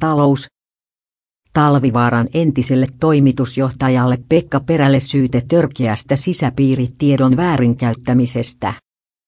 Talous. Talvivaaran entiselle toimitusjohtajalle Pekka Perälle syyte törkeästä sisäpiiritiedon väärinkäyttämisestä.